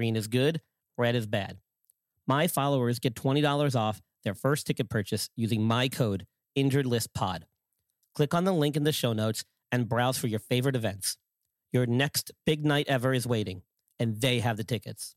Green is good, red is bad. My followers get $20 off their first ticket purchase using my code InjuredListPod. Click on the link in the show notes and browse for your favorite events. Your next big night ever is waiting, and they have the tickets.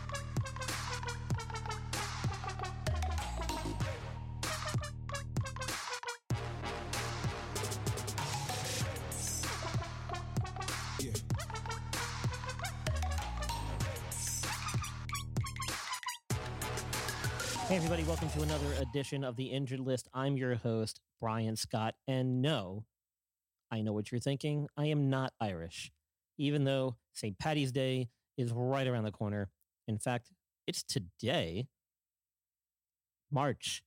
Hey, everybody, welcome to another edition of the Injured List. I'm your host, Brian Scott. And no, I know what you're thinking. I am not Irish, even though St. Patty's Day is right around the corner. In fact, it's today, March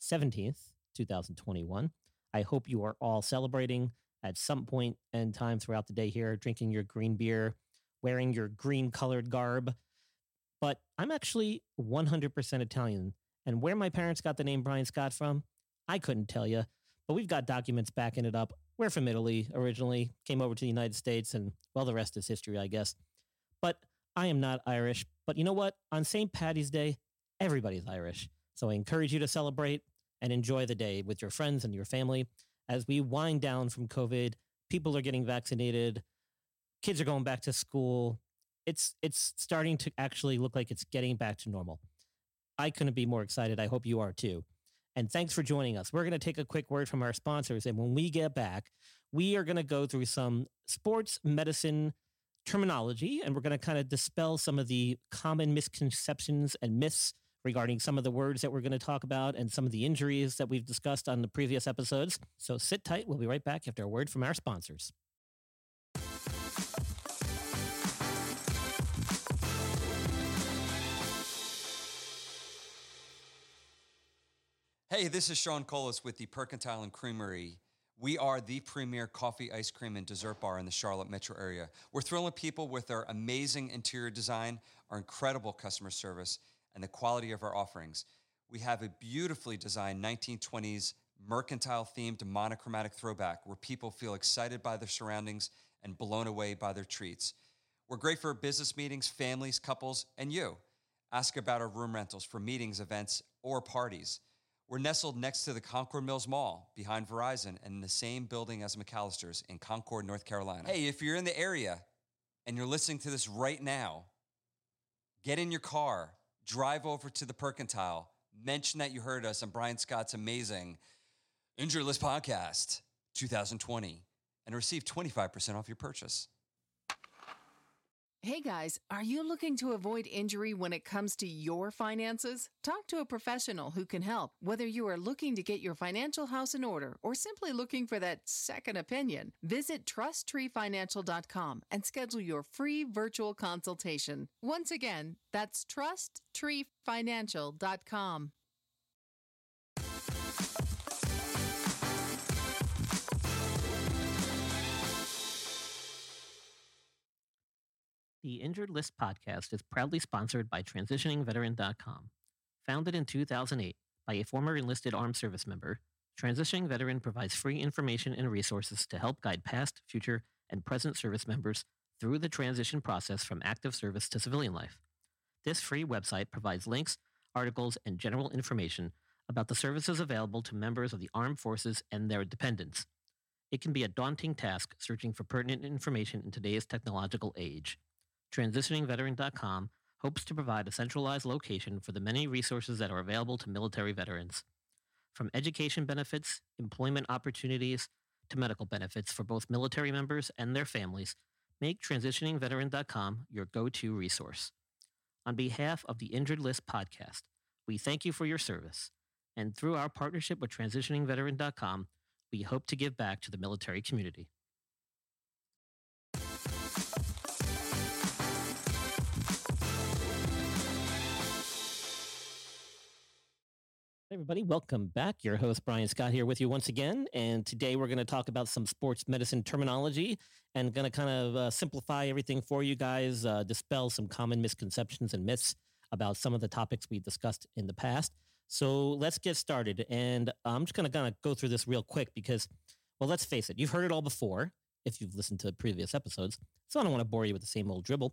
17th, 2021. I hope you are all celebrating at some point in time throughout the day here, drinking your green beer, wearing your green colored garb but I'm actually 100% Italian. And where my parents got the name Brian Scott from, I couldn't tell you. But we've got documents backing it up. We're from Italy originally, came over to the United States, and well, the rest is history, I guess. But I am not Irish. But you know what? On St. Patty's Day, everybody's Irish. So I encourage you to celebrate and enjoy the day with your friends and your family as we wind down from COVID. People are getting vaccinated. Kids are going back to school it's it's starting to actually look like it's getting back to normal. I couldn't be more excited. I hope you are too. And thanks for joining us. We're going to take a quick word from our sponsors. And when we get back, we are going to go through some sports medicine terminology and we're going to kind of dispel some of the common misconceptions and myths regarding some of the words that we're going to talk about and some of the injuries that we've discussed on the previous episodes. So sit tight. We'll be right back after a word from our sponsors. Hey, this is Sean Colas with the Percentile and Creamery. We are the premier coffee, ice cream, and dessert bar in the Charlotte metro area. We're thrilling people with our amazing interior design, our incredible customer service, and the quality of our offerings. We have a beautifully designed 1920s mercantile themed monochromatic throwback where people feel excited by their surroundings and blown away by their treats. We're great for business meetings, families, couples, and you. Ask about our room rentals for meetings, events, or parties. We're nestled next to the Concord Mills Mall behind Verizon and in the same building as McAllister's in Concord, North Carolina. Hey, if you're in the area and you're listening to this right now, get in your car, drive over to the Percentile, mention that you heard us on Brian Scott's amazing Injury List Podcast 2020 and receive 25% off your purchase. Hey guys, are you looking to avoid injury when it comes to your finances? Talk to a professional who can help, whether you are looking to get your financial house in order or simply looking for that second opinion. Visit trusttreefinancial.com and schedule your free virtual consultation. Once again, that's trusttreefinancial.com. The Injured List podcast is proudly sponsored by TransitioningVeteran.com. Founded in 2008 by a former enlisted armed service member, Transitioning Veteran provides free information and resources to help guide past, future, and present service members through the transition process from active service to civilian life. This free website provides links, articles, and general information about the services available to members of the armed forces and their dependents. It can be a daunting task searching for pertinent information in today's technological age. TransitioningVeteran.com hopes to provide a centralized location for the many resources that are available to military veterans. From education benefits, employment opportunities, to medical benefits for both military members and their families, make TransitioningVeteran.com your go-to resource. On behalf of the Injured List podcast, we thank you for your service. And through our partnership with TransitioningVeteran.com, we hope to give back to the military community. Hey everybody, welcome back. Your host Brian Scott here with you once again, and today we're going to talk about some sports medicine terminology and going to kind of uh, simplify everything for you guys, uh, dispel some common misconceptions and myths about some of the topics we discussed in the past. So let's get started, and I'm just going to kind of go through this real quick because, well, let's face it, you've heard it all before if you've listened to previous episodes, so I don't want to bore you with the same old dribble.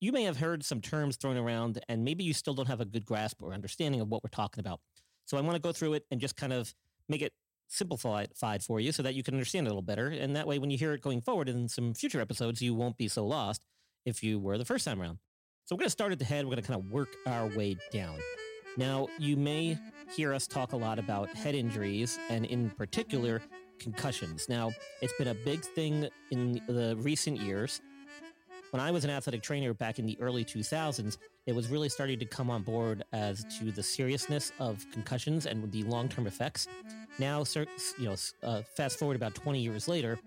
You may have heard some terms thrown around and maybe you still don't have a good grasp or understanding of what we're talking about. So I want to go through it and just kind of make it simplified for you so that you can understand it a little better. And that way, when you hear it going forward in some future episodes, you won't be so lost if you were the first time around. So we're going to start at the head. We're going to kind of work our way down. Now, you may hear us talk a lot about head injuries and in particular concussions. Now, it's been a big thing in the recent years when I was an athletic trainer back in the early 2000s, it was really starting to come on board as to the seriousness of concussions and the long-term effects. Now, you know, uh, fast forward about 20 years later,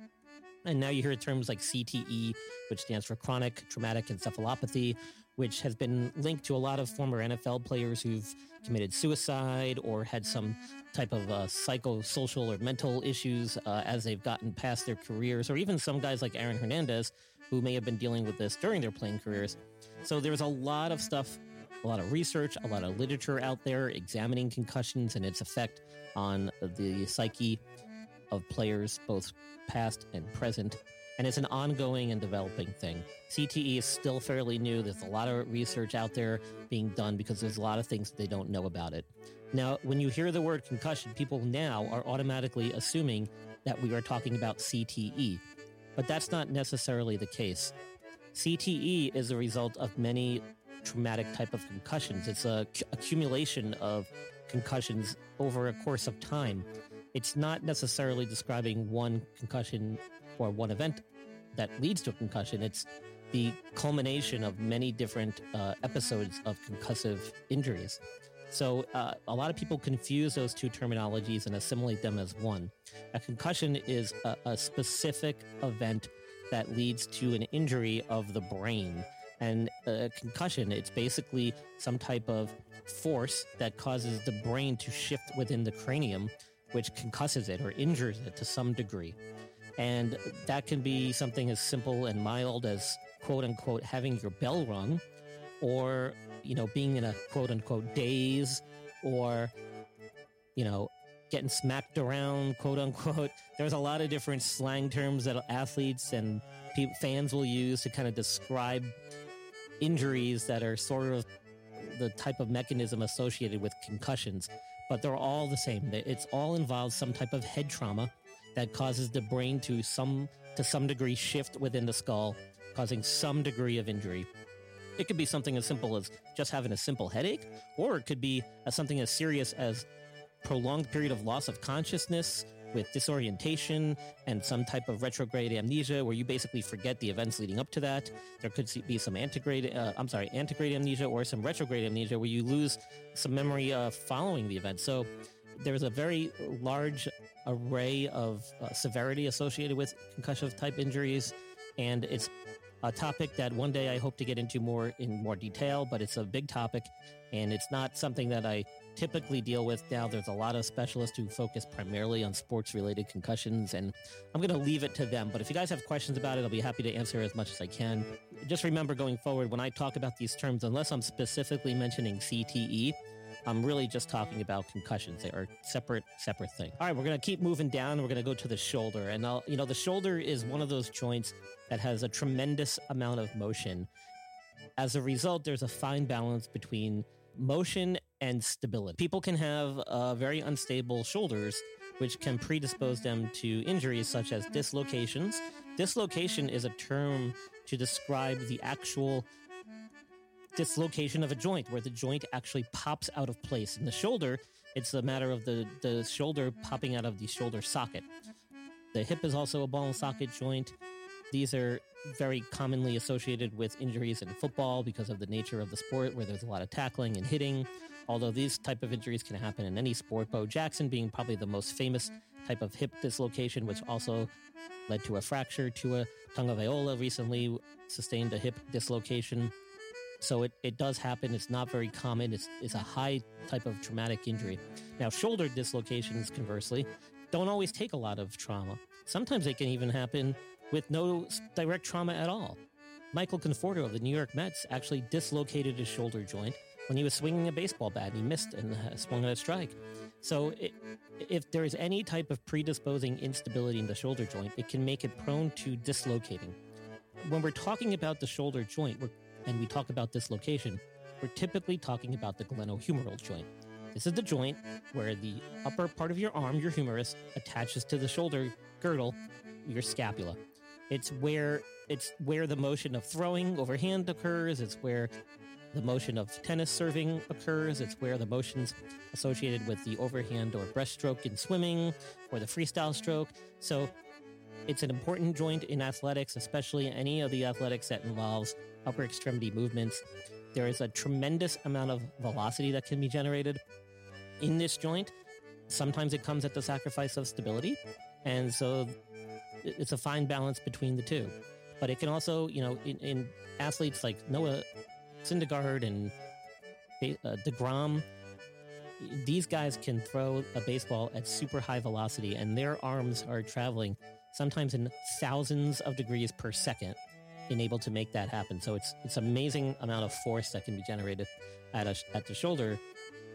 and now you hear terms like CTE, which stands for chronic traumatic encephalopathy, which has been linked to a lot of former NFL players who've committed suicide or had some type of uh, psychosocial or mental issues uh, as they've gotten past their careers, or even some guys like Aaron Hernandez who may have been dealing with this during their playing careers. So there's a lot of stuff, a lot of research, a lot of literature out there examining concussions and its effect on the psyche of players, both past and present. And it's an ongoing and developing thing. CTE is still fairly new. There's a lot of research out there being done because there's a lot of things they don't know about it. Now, when you hear the word concussion, people now are automatically assuming that we are talking about CTE but that's not necessarily the case. CTE is a result of many traumatic type of concussions. It's a c- accumulation of concussions over a course of time. It's not necessarily describing one concussion or one event that leads to a concussion. It's the culmination of many different uh, episodes of concussive injuries. So uh, a lot of people confuse those two terminologies and assimilate them as one. A concussion is a, a specific event that leads to an injury of the brain. And a concussion, it's basically some type of force that causes the brain to shift within the cranium, which concusses it or injures it to some degree. And that can be something as simple and mild as quote unquote having your bell rung or, you know, being in a quote unquote daze or, you know, getting smacked around, quote unquote. There's a lot of different slang terms that athletes and pe- fans will use to kind of describe injuries that are sort of the type of mechanism associated with concussions, but they're all the same. It's all involves some type of head trauma that causes the brain to some to some degree shift within the skull, causing some degree of injury. It could be something as simple as just having a simple headache, or it could be something as serious as prolonged period of loss of consciousness with disorientation and some type of retrograde amnesia where you basically forget the events leading up to that. There could be some antigrade, uh, I'm sorry, antigrade amnesia or some retrograde amnesia where you lose some memory uh, following the event. So there's a very large array of uh, severity associated with concussive type injuries, and it's a topic that one day I hope to get into more in more detail, but it's a big topic and it's not something that I typically deal with now. There's a lot of specialists who focus primarily on sports related concussions, and I'm going to leave it to them. But if you guys have questions about it, I'll be happy to answer as much as I can. Just remember going forward, when I talk about these terms, unless I'm specifically mentioning CTE, I'm really just talking about concussions. They are separate, separate thing. All right, we're going to keep moving down. We're going to go to the shoulder. And I'll, you know, the shoulder is one of those joints that has a tremendous amount of motion. As a result, there's a fine balance between motion and stability. People can have uh, very unstable shoulders, which can predispose them to injuries such as dislocations. Dislocation is a term to describe the actual dislocation of a joint where the joint actually pops out of place. In the shoulder, it's a matter of the, the shoulder popping out of the shoulder socket. The hip is also a ball and socket joint. These are very commonly associated with injuries in football because of the nature of the sport where there's a lot of tackling and hitting. Although these type of injuries can happen in any sport, Bo Jackson being probably the most famous type of hip dislocation, which also led to a fracture. Tua tongue of Tagovailoa recently sustained a hip dislocation. So it, it does happen. It's not very common. It's, it's a high type of traumatic injury. Now, shoulder dislocations, conversely, don't always take a lot of trauma. Sometimes they can even happen with no direct trauma at all. Michael Conforto of the New York Mets actually dislocated his shoulder joint when he was swinging a baseball bat and he missed and uh, swung at a strike. So, it, if there is any type of predisposing instability in the shoulder joint, it can make it prone to dislocating. When we're talking about the shoulder joint, we're and we talk about dislocation, we're typically talking about the glenohumeral joint. This is the joint where the upper part of your arm, your humerus, attaches to the shoulder girdle, your scapula. It's where it's where the motion of throwing overhand occurs. It's where the motion of tennis serving occurs. It's where the motions associated with the overhand or breaststroke in swimming or the freestyle stroke. So it's an important joint in athletics, especially any of the athletics that involves upper extremity movements. There is a tremendous amount of velocity that can be generated in this joint. Sometimes it comes at the sacrifice of stability. And so it's a fine balance between the two. But it can also, you know, in, in athletes like Noah Syndergaard and uh, DeGrom, these guys can throw a baseball at super high velocity and their arms are traveling sometimes in thousands of degrees per second in able to make that happen. So it's it's amazing amount of force that can be generated at a, at the shoulder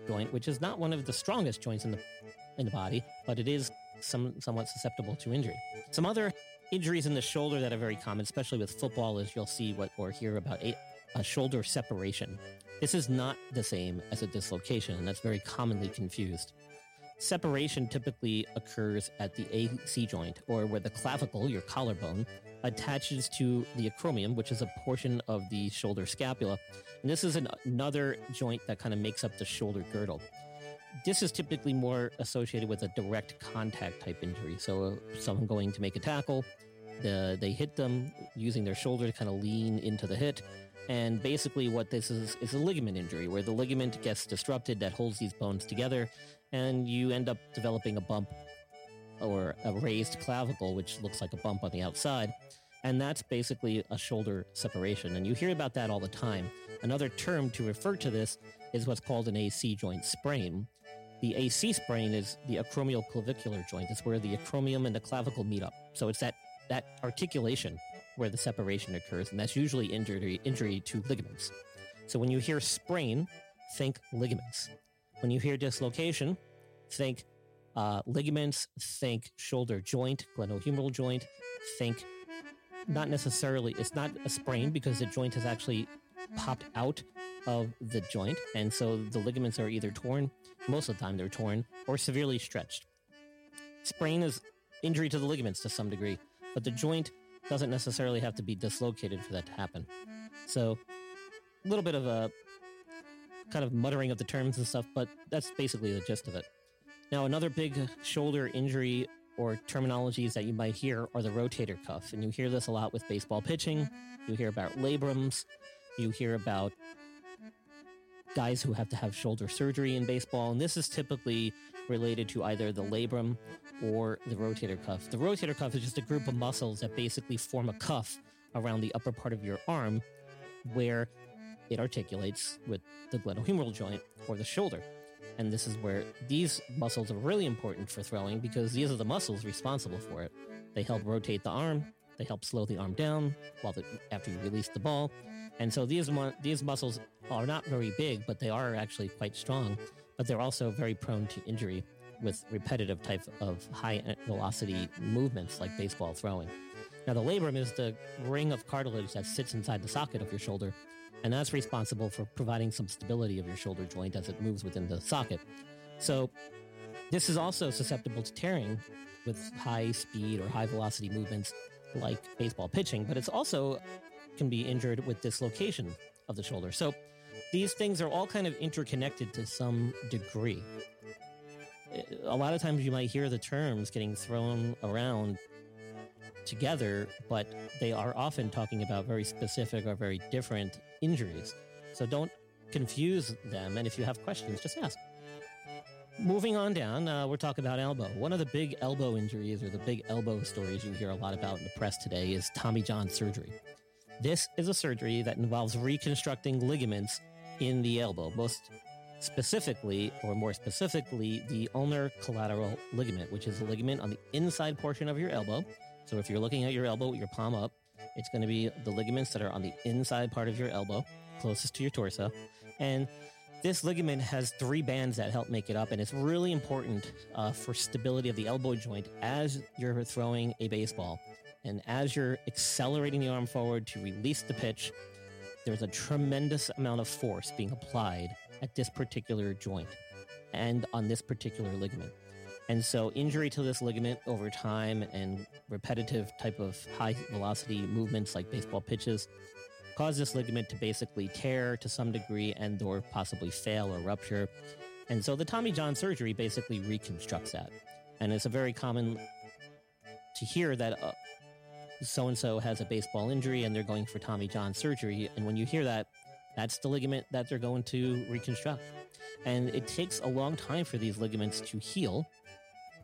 joint, which is not one of the strongest joints in the in the body, but it is some somewhat susceptible to injury. Some other injuries in the shoulder that are very common, especially with football, is you'll see what or hear about a, a shoulder separation. This is not the same as a dislocation, and that's very commonly confused. Separation typically occurs at the AC joint, or where the clavicle, your collarbone, attaches to the acromion, which is a portion of the shoulder scapula. And this is an, another joint that kind of makes up the shoulder girdle. This is typically more associated with a direct contact type injury. So, uh, someone going to make a tackle, the, they hit them using their shoulder to kind of lean into the hit. And basically, what this is is a ligament injury where the ligament gets disrupted that holds these bones together, and you end up developing a bump or a raised clavicle, which looks like a bump on the outside. And that's basically a shoulder separation. And you hear about that all the time. Another term to refer to this is what's called an AC joint sprain. The AC sprain is the acromial clavicular joint. It's where the acromion and the clavicle meet up. So it's that, that articulation where the separation occurs, and that's usually injury, injury to ligaments. So when you hear sprain, think ligaments. When you hear dislocation, think uh, ligaments, think shoulder joint, glenohumeral joint, think not necessarily, it's not a sprain because the joint has actually popped out of the joint. And so the ligaments are either torn, most of the time they're torn, or severely stretched. Sprain is injury to the ligaments to some degree, but the joint doesn't necessarily have to be dislocated for that to happen. So a little bit of a kind of muttering of the terms and stuff, but that's basically the gist of it. Now, another big shoulder injury or terminologies that you might hear are the rotator cuff. And you hear this a lot with baseball pitching. You hear about labrums. You hear about guys who have to have shoulder surgery in baseball. And this is typically related to either the labrum or the rotator cuff. The rotator cuff is just a group of muscles that basically form a cuff around the upper part of your arm where it articulates with the glenohumeral joint or the shoulder. And this is where these muscles are really important for throwing because these are the muscles responsible for it. They help rotate the arm, they help slow the arm down while the, after you release the ball. And so these these muscles are not very big, but they are actually quite strong. But they're also very prone to injury with repetitive type of high velocity movements like baseball throwing. Now the labrum is the ring of cartilage that sits inside the socket of your shoulder and that's responsible for providing some stability of your shoulder joint as it moves within the socket. So this is also susceptible to tearing with high speed or high velocity movements like baseball pitching, but it's also can be injured with dislocation of the shoulder. So these things are all kind of interconnected to some degree. A lot of times you might hear the terms getting thrown around together, but they are often talking about very specific or very different injuries. So don't confuse them. And if you have questions, just ask. Moving on down, uh, we're talking about elbow. One of the big elbow injuries or the big elbow stories you hear a lot about in the press today is Tommy John surgery. This is a surgery that involves reconstructing ligaments in the elbow, most specifically, or more specifically, the ulnar collateral ligament, which is a ligament on the inside portion of your elbow. So if you're looking at your elbow with your palm up, it's going to be the ligaments that are on the inside part of your elbow, closest to your torso. And this ligament has three bands that help make it up, and it's really important uh, for stability of the elbow joint as you're throwing a baseball. And as you're accelerating the arm forward to release the pitch, there's a tremendous amount of force being applied at this particular joint and on this particular ligament. And so injury to this ligament over time and repetitive type of high velocity movements like baseball pitches cause this ligament to basically tear to some degree and or possibly fail or rupture. And so the Tommy John surgery basically reconstructs that. And it's a very common to hear that so and so has a baseball injury and they're going for Tommy John surgery. And when you hear that, that's the ligament that they're going to reconstruct. And it takes a long time for these ligaments to heal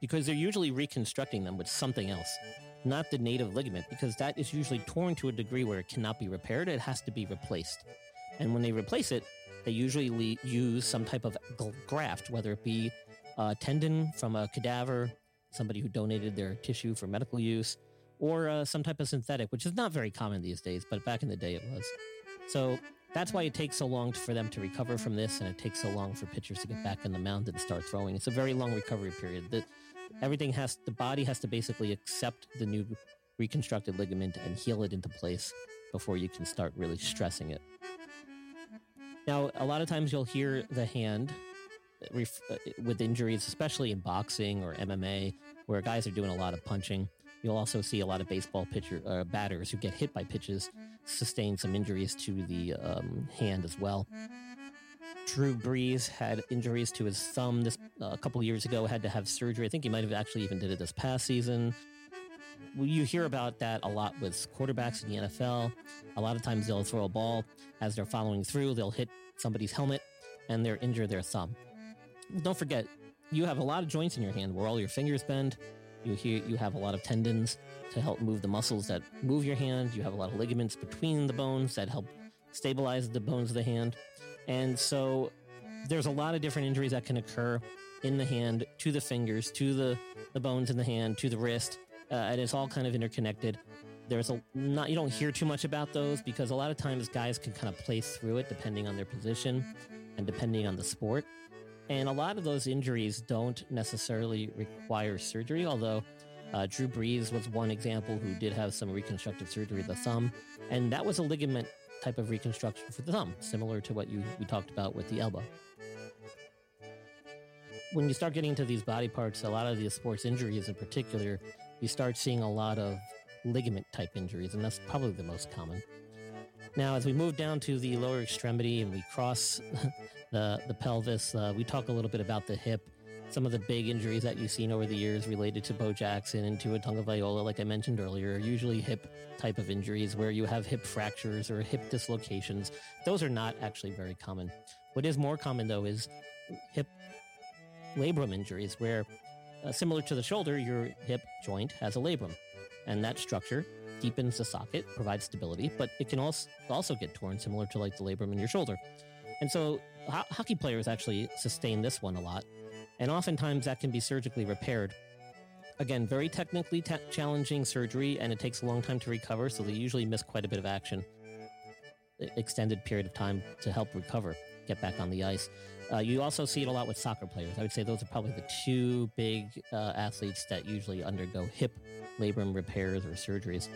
because they're usually reconstructing them with something else, not the native ligament, because that is usually torn to a degree where it cannot be repaired. It has to be replaced. And when they replace it, they usually use some type of graft, whether it be a tendon from a cadaver, somebody who donated their tissue for medical use, or uh, some type of synthetic, which is not very common these days, but back in the day it was. So that's why it takes so long for them to recover from this, and it takes so long for pitchers to get back in the mound and start throwing. It's a very long recovery period. The, everything has the body has to basically accept the new reconstructed ligament and heal it into place before you can start really stressing it. Now, a lot of times you'll hear the hand ref- uh, with injuries, especially in boxing or MMA, where guys are doing a lot of punching. You'll also see a lot of baseball pitcher uh, batters who get hit by pitches sustain some injuries to the um, hand as well. Drew Brees had injuries to his thumb this uh, a couple years ago. Had to have surgery. I think he might have actually even did it this past season. You hear about that a lot with quarterbacks in the NFL. A lot of times they'll throw a ball as they're following through. They'll hit somebody's helmet and they're injure their thumb. Don't forget, you have a lot of joints in your hand where all your fingers bend. You hear you have a lot of tendons to help move the muscles that move your hand. You have a lot of ligaments between the bones that help stabilize the bones of the hand. And so there's a lot of different injuries that can occur in the hand, to the fingers, to the, the bones in the hand, to the wrist. Uh, and it's all kind of interconnected. There's a not, you don't hear too much about those because a lot of times guys can kind of play through it depending on their position and depending on the sport. And a lot of those injuries don't necessarily require surgery, although uh, Drew Brees was one example who did have some reconstructive surgery of the thumb. And that was a ligament type of reconstruction for the thumb, similar to what you we talked about with the elbow. When you start getting into these body parts, a lot of these sports injuries in particular, you start seeing a lot of ligament type injuries, and that's probably the most common. Now, as we move down to the lower extremity and we cross the, the pelvis, uh, we talk a little bit about the hip. Some of the big injuries that you've seen over the years related to Bo Jackson and Tua Viola, like I mentioned earlier, are usually hip type of injuries where you have hip fractures or hip dislocations. Those are not actually very common. What is more common though is hip labrum injuries where uh, similar to the shoulder, your hip joint has a labrum and that structure deepens the socket, provides stability, but it can also also get torn similar to like the labrum in your shoulder. And so ho- hockey players actually sustain this one a lot and oftentimes that can be surgically repaired. Again, very technically ta- challenging surgery, and it takes a long time to recover, so they usually miss quite a bit of action, extended period of time to help recover, get back on the ice. Uh, you also see it a lot with soccer players. I would say those are probably the two big uh, athletes that usually undergo hip labrum repairs or surgeries.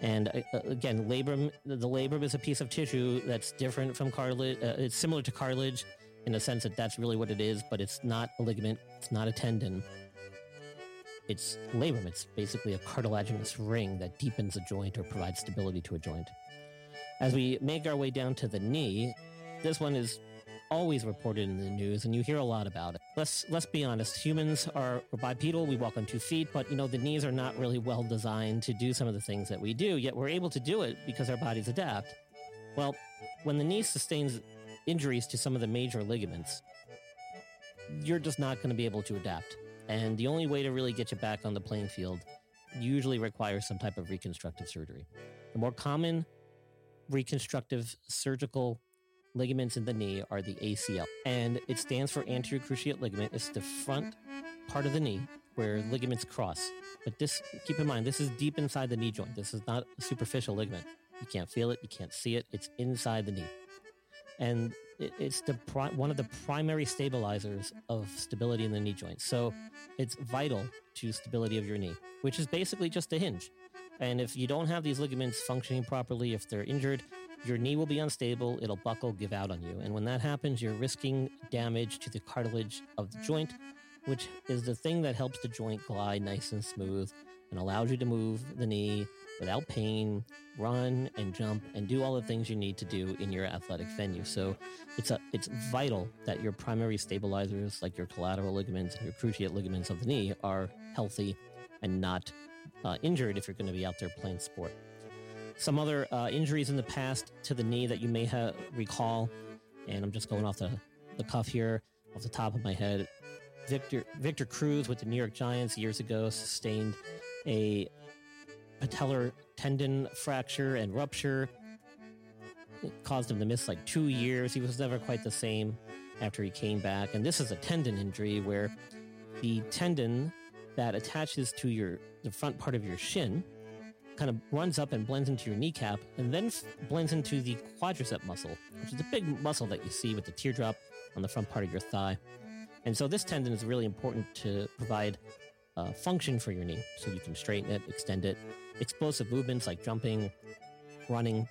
And uh, again, labrum, the labrum is a piece of tissue that's different from cartilage. Uh, it's similar to cartilage in the sense that that's really what it is, but it's not a ligament. It's not a tendon. It's labrum. It's basically a cartilaginous ring that deepens a joint or provides stability to a joint. As we make our way down to the knee, this one is always reported in the news and you hear a lot about it. Let's let's be honest, humans are bipedal, we walk on two feet, but you know the knees are not really well designed to do some of the things that we do, yet we're able to do it because our bodies adapt. Well, when the knee sustains injuries to some of the major ligaments, you're just not going to be able to adapt. And the only way to really get you back on the playing field usually requires some type of reconstructive surgery. The more common reconstructive surgical ligaments in the knee are the ACL, and it stands for anterior cruciate ligament. It's the front part of the knee where ligaments cross. But this, keep in mind, this is deep inside the knee joint. This is not a superficial ligament. You can't feel it. You can't see it. It's inside the knee. And it, it's the pri- one of the primary stabilizers of stability in the knee joint. So it's vital to stability of your knee, which is basically just a hinge. And if you don't have these ligaments functioning properly, if they're injured, your knee will be unstable, it'll buckle, give out on you. And when that happens, you're risking damage to the cartilage of the joint, which is the thing that helps the joint glide nice and smooth and allows you to move the knee without pain, run and jump and do all the things you need to do in your athletic venue. So it's a it's vital that your primary stabilizers like your collateral ligaments and your cruciate ligaments of the knee are healthy and not uh, injured if you're going to be out there playing sport. Some other uh, injuries in the past to the knee that you may have recall, and I'm just going off the, the cuff here, off the top of my head. Victor Victor Cruz with the New York Giants years ago sustained a patellar tendon fracture and rupture. It caused him to miss like two years. He was never quite the same after he came back. And this is a tendon injury where the tendon that attaches to your the front part of your shin kind of runs up and blends into your kneecap and then blends into the quadricep muscle, which is the big muscle that you see with the teardrop on the front part of your thigh. And so this tendon is really important to provide uh, function for your knee so you can straighten it, extend it, explosive movements like jumping, running,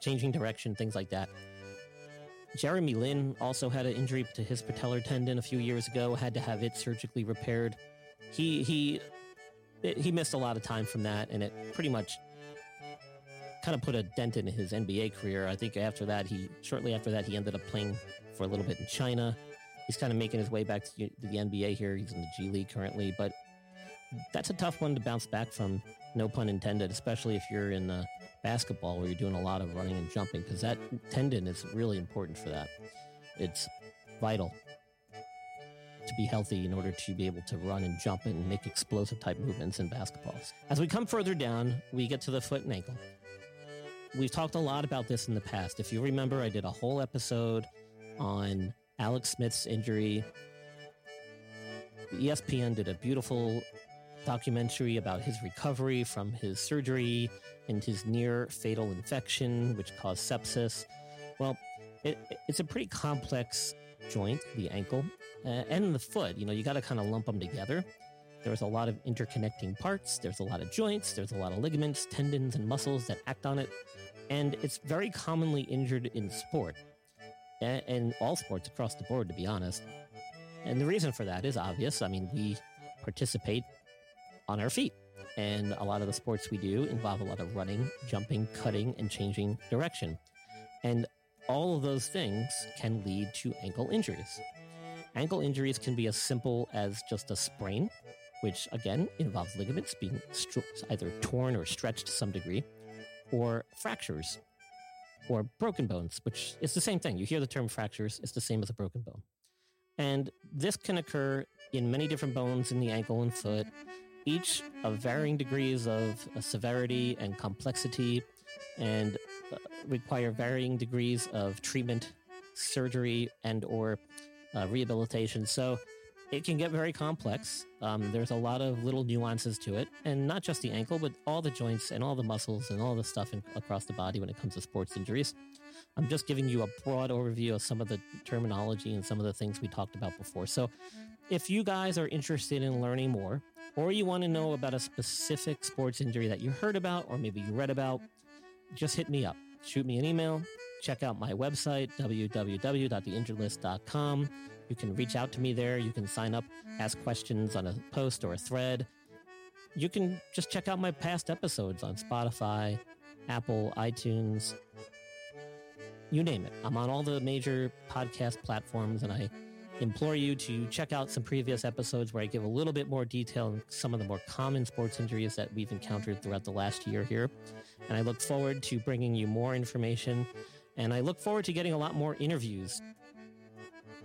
changing direction, things like that. Jeremy Lin also had an injury to his patellar tendon a few years ago, had to have it surgically repaired. He he he missed a lot of time from that, and it pretty much kind of put a dent in his NBA career. I think after that, he shortly after that, he ended up playing for a little bit in China. He's kind of making his way back to the NBA here. He's in the G League currently, but that's a tough one to bounce back from. No pun intended, especially if you're in uh, basketball where you're doing a lot of running and jumping, because that tendon is really important for that. It's vital to be healthy in order to be able to run and jump and make explosive type movements in basketballs. As we come further down, we get to the foot and ankle. We've talked a lot about this in the past. If you remember, I did a whole episode on Alex Smith's injury. ESPN did a beautiful documentary about his recovery from his surgery and his near fatal infection, which caused sepsis. Well, it, it's a pretty complex joint, the ankle, uh, and the foot. You know, you got to kind of lump them together. There's a lot of interconnecting parts. There's a lot of joints. There's a lot of ligaments, tendons, and muscles that act on it. And it's very commonly injured in sport and, all sports across the board, to be honest. And the reason for that is obvious. I mean, we participate on our feet. And a lot of the sports we do involve a lot of running, jumping, cutting, and changing direction. And all of those things can lead to ankle injuries. Ankle injuries can be as simple as just a sprain, which again involves ligaments being either torn or stretched to some degree, or fractures or broken bones, which is the same thing. You hear the term fractures, it's the same as a broken bone. And this can occur in many different bones in the ankle and foot, each of varying degrees of uh, severity and complexity, and uh, require varying degrees of treatment, surgery, and or uh, rehabilitation. So it can get very complex. Um, there's a lot of little nuances to it, and not just the ankle, but all the joints and all the muscles and all the stuff in, across the body when it comes to sports injuries. I'm just giving you a broad overview of some of the terminology and some of the things we talked about before. So, if you guys are interested in learning more, or you want to know about a specific sports injury that you heard about, or maybe you read about, just hit me up. Shoot me an email. Check out my website, www.theinjuredlist.com. You can reach out to me there. You can sign up, ask questions on a post or a thread. You can just check out my past episodes on Spotify, Apple, iTunes, you name it. I'm on all the major podcast platforms, and I implore you to check out some previous episodes where I give a little bit more detail on some of the more common sports injuries that we've encountered throughout the last year here. And I look forward to bringing you more information, and I look forward to getting a lot more interviews.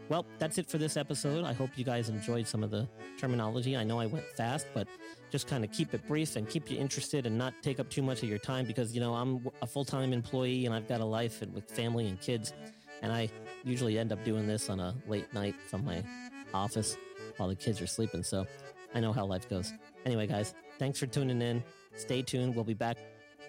Well, that's it for this episode. I hope you guys enjoyed some of the terminology. I know I went fast, but just kind of keep it brief and keep you interested and not take up too much of your time because, you know, I'm a full time employee and I've got a life and with family and kids. And I usually end up doing this on a late night from my office while the kids are sleeping. So I know how life goes. Anyway, guys, thanks for tuning in. Stay tuned. We'll be back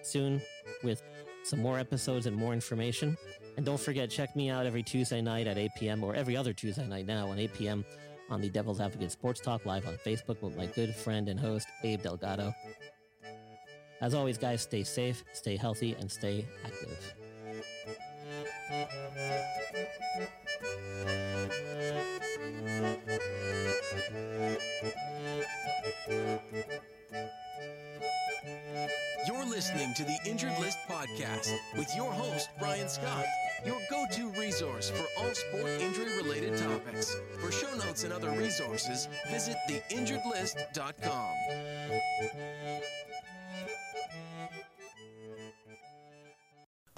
soon with some more episodes and more information. And don't forget, check me out every Tuesday night at 8 p.m. or every other Tuesday night now at 8 p.m on the Devil's Advocate Sports Talk live on Facebook with my good friend and host, Abe Delgado. As always, guys, stay safe, stay healthy, and stay active. You're listening to the Injured List Podcast with your host, Brian Scott, your go to resource for all sport injury related topics. For show notes and other resources, visit theinjuredlist.com.